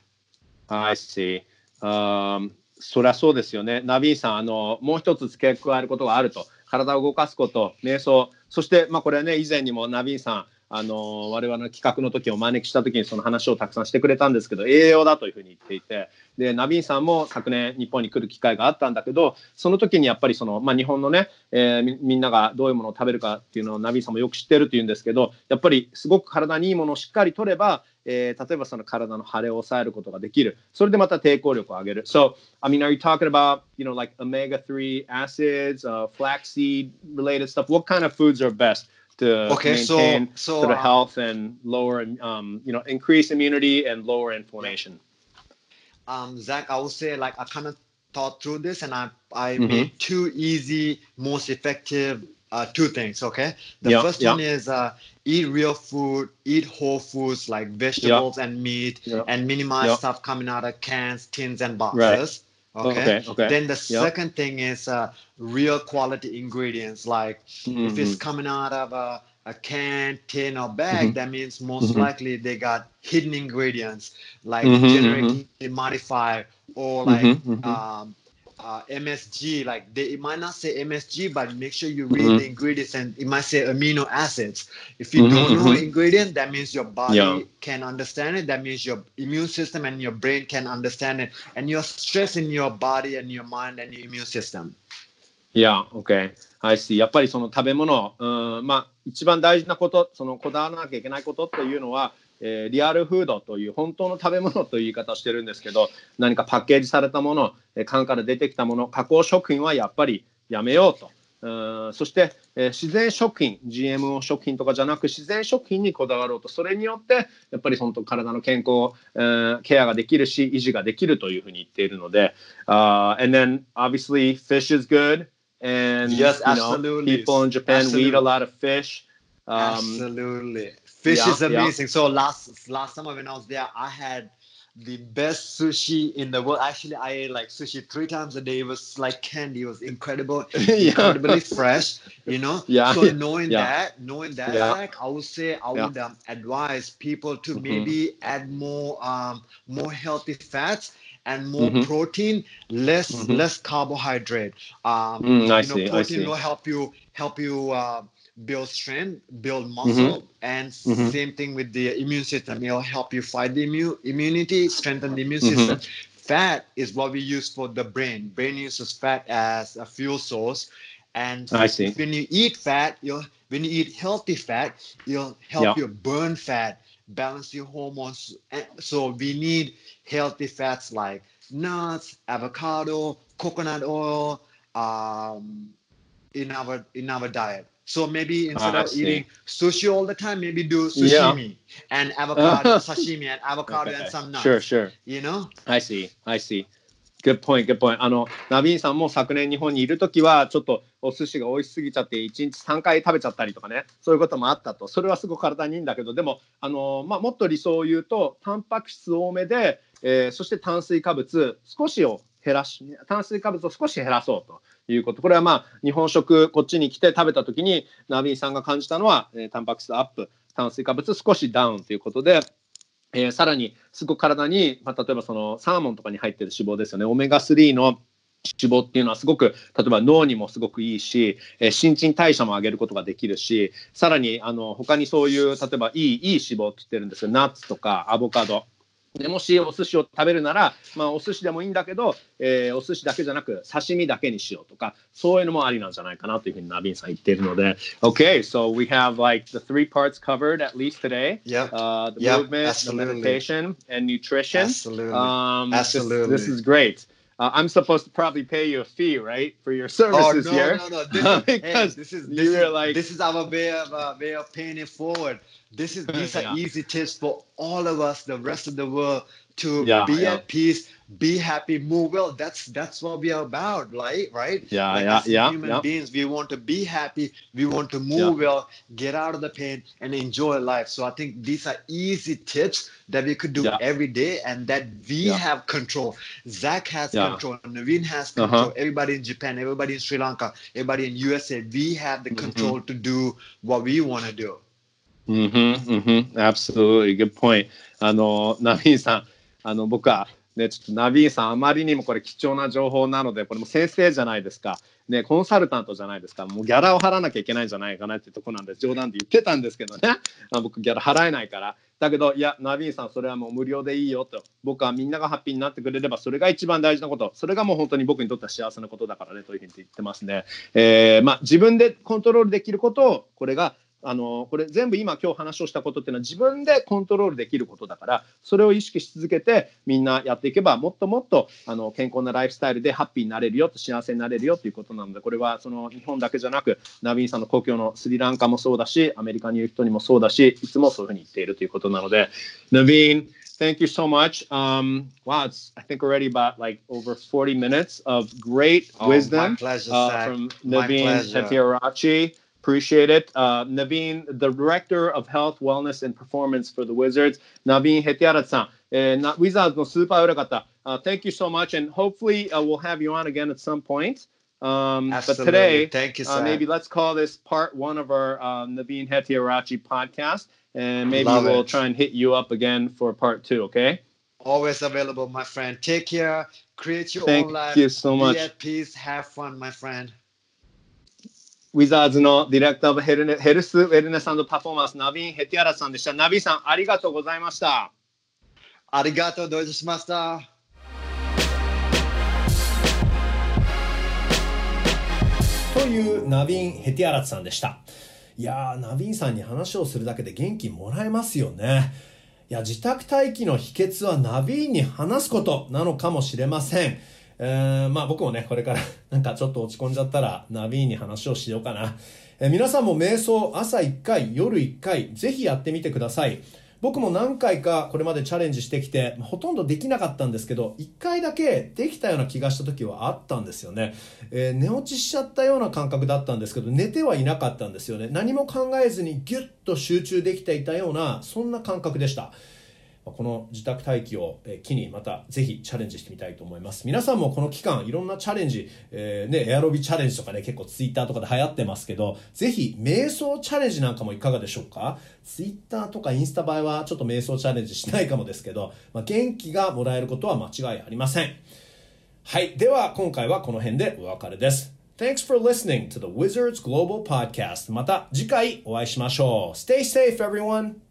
I see. あそりゃそうですよね。ナビーさん、あのもう一つ付け加えることがあると。体を動かすこと、瞑想、そして、まあ、これはね、以前にもナビーさん、あの我々の企画の時をお招きした時にその話をたくさんしてくれたんですけど栄養だというふうに言っていてでナビンさんも昨年日本に来る機会があったんだけどその時にやっぱりその、まあ、日本のね、えー、みんながどういうものを食べるかっていうのをナビンさんもよく知ってるっていうんですけどやっぱりすごく体にいいものをしっかりとればえー、例えばその体の腫れを抑えることができる。それでまた抵抗力を上げる。So, I mean, are you talking about, you know, like omega-3 acids, uh, flaxseed related stuff? What kind of foods are best? To okay, maintain so, so, sort of uh, health and lower, um, you know, increase immunity and lower inflammation. Um, Zach, I would say like I kind of thought through this and I I mm-hmm. made two easy, most effective uh, two things. Okay, the yep, first yep. one is uh, eat real food, eat whole foods like vegetables yep. and meat, and minimize stuff coming out of cans, tins, and boxes. Okay? okay. okay. Then the yep. second thing is uh, real quality ingredients. Like mm-hmm. if it's mm-hmm. coming out of a a can, tin, or bag, that means most likely they got hidden ingredients like genetically modified or like um, uh, MSG. Like they it might not say MSG, but make sure you read the ingredients and it might say amino acids. If you don't know ingredient, that means your body Yeah. can understand it. That means your immune system and your brain can understand it, and you're stressing your body and your mind and your immune system. いや、OK。I see。やっぱりその食べ物、うん、まあ、一番大事なこと、そのこだわらなきゃいけないことっていうのは、 えーリアルフードという本当の食べ物という言い方をしてるんですけど、何かパッケージされたもの、えー缶から出てきたもの、加工食品はやっぱりやめようと。うんそして、えー自然食品、GMO 食品とかじゃなく自然食品にこだわろうと、それによってやっぱり本当体の健康、えーケアができるし、維持ができるというふうに言っているので、uh, and then obviously fish is good. And Yes, you know, absolutely. people in Japan we eat a Absolutely. lot of fish. Um, Absolutely. Fish yeah, is yeah. amazing. So last last summer when I was there, I had the best sushi in the world. Actually, I ate like sushi three times a day. It was like candy. It was incredible, Yeah. incredibly fresh. You know. Yeah, So knowing yeah. that, knowing that, Yeah. I would say I Yeah. would um, advise people to Mhm. maybe add more um more healthy fats and more Mhm. protein, less Mhm. less carbohydrate. Um, Mm, I you know, see, I protein see. will help you help you uh, build strength, build muscle, and Mhm. same thing with the immune system. It'll help you fight the immune immunity, strengthen the immune Mhm. system. Fat is what we use for the brain. Brain uses fat as a fuel source, and I see. when you eat fat, you'll when you eat healthy fat, you'll help Yeah. you burn fat, balance your hormones. So we need healthy fats like nuts, avocado, coconut oil, um, in our in our diet. So maybe instead Ah, of eating sushi all the time, maybe do sashimi and avocado, sashimi and avocado and some nuts. Sure, sure. You know? I see, I see. Good point, good point. あの、ナビーンさんも昨年日本にいるときは、ちょっとお寿司が美味しすぎちゃって、1日3回食べちゃったりとかね、そういうこともあったと。それはすごく体にいいんだけど、でも、あの、まあ、もっと理想を言うと、タンパク質多めで、えーそして炭水化物少しを減らし、炭水化物を少し減らそうと。いうこと。これはまあ日本食こっちに来て食べた時にナビーさんが感じたのは、えータンパク質アップ炭水化物少しダウンということで、えーさらにすごく体に、まあ、例えばそのサーモンとかに入ってる脂肪ですよね。オメガ3の脂肪っていうのはすごく例えば脳にもすごくいいし、えー新陳代謝も上げることができるしさらにあの他にそういう例えばいいいい脂肪って言ってるんですけどナッツとかアボカド。でもしお寿司を食べるなら、まあ、お寿司でもいいんだけど、えーお寿司だけじゃなく刺身だけにしようとかそういうのもありなんじゃないかなというふうにナビンさん言っているので OK so we have like the three parts covered at least today Yep. uh, the Yep, movement, absolutely. the meditation, and nutrition. Absolutely. Um, this- Absolutely. This, is great. Uh, I'm supposed to probably pay you a fee, right, for your Oh services no, here? no, no! This is, hey, Because this is this were is, like- this is our way of uh, way of paying it forward. This is these Yeah. are easy tips for all of us, the rest of the world, to Yeah, be at peace, be happy, move well. That's that's what we are about, right? Right? Yeah, Like, yeah, yeah, Human beings, we want to be happy, we want to move well, get out of the pain, and enjoy life. So I think these are easy tips that we could do every day, and that we have control. Zach has control. Naveen has Uh-huh. control. Everybody in Japan, everybody in Sri Lanka, everybody in USA, we have the Mhm. control to do what we want to do. Mm-hmm, mm-hmm. Absolutely. Good point. あの、ナビーさん、あの、僕は、ね、ちょっとナビーさん、あまりにもこれ貴重な情報なので、これも先生じゃないですか。ね、コンサルタントじゃないですか。もうギャラを払わなきゃいけないんじゃないかなっていうところなんで、冗談で言ってたんですけどね。あ僕、ギャラ払えないから。だけど、いや、ナビーさん、それはもう無料でいいよと。僕はみんながハッピーになってくれれば、それが一番大事なこと。それがもう本当に僕にとっては幸せなことだからね、というふうに言ってますね。えーまあ、自分でコントロールできることを、これがあのこれ全部今今日話をしたことっていうのは自分でコントロールできることだからそれを意識し続けてみんなやっていけばもっともっとあの健康なライフスタイルでハッピーになれるよと幸せになれるよということなのでこれはその日本だけじゃなくナビンさんの故郷のスリランカもそうだしアメリカにいる人にもそうだしいつもそういうふうに言っているということなのでナビン Thank you so much. Um, wow, it's I think already about like over 40 minutes of great Oh, my wisdom pleasure, uh, from My Naveen pleasure. Hetiarachi. Appreciate it. Uh, Naveen, the Director of Health, Wellness, and Performance for the Wizards. Naveen Hetiarat-san, uh, na- Wizards のスーパー裏方。Uh, thank you so much, and hopefully uh, we'll have you on again at some point. Um, but Absolutely. today, Thank you, uh, sir. maybe let's call this part one of our um, Naveen Hetiarachi podcast, and maybe Love we'll it. try and hit you up again for part two. Okay? Always available, my friend. Take care. Create your Thank own life. you so much. Be at peace. Have fun, my friend. ウィザーズの Director of Hel- Health Wellness Performance、ナビーン・ヘティアラさんでした。ナビーさん、ありがとうございました。ありがとう。どうしました。というナビン・ヘティアラツさんでした。いやー、ナビンさんに話をするだけで元気もらえますよね。いや、自宅待機の秘訣はナビンに話すことなのかもしれません。えー、まあ僕もね、これから なんかちょっと落ち込んじゃったらナビンに話をしようかな。えー皆さんも瞑想朝1回、夜1回、ぜひやってみてください。僕も何回かこれまでチャレンジしてきてほとんどできなかったんですけど1回だけできたような気がした時はあったんですよね、えー寝落ちしちゃったような感覚だったんですけど寝てはいなかったんですよね何も考えずにギュッと集中できていたようなそんな感覚でしたこの自宅待機を機にまたぜひチャレンジしてみたいと思います。皆さんもこの期間いろんなチャレンジ、えーね、エアロビチャレンジとかね結構ツイッターとかで流行ってますけどぜひ瞑想チャレンジなんかもいかがでしょうか？ツイッターとかインスタ映えはちょっと瞑想チャレンジしないかもですけど、まあ、元気がもらえることは間違いありません。はい。では今回はこの辺でお別れです。Thanks for listening to the Wizards Global Podcast また次回お会いしましょう。Stay safe everyone!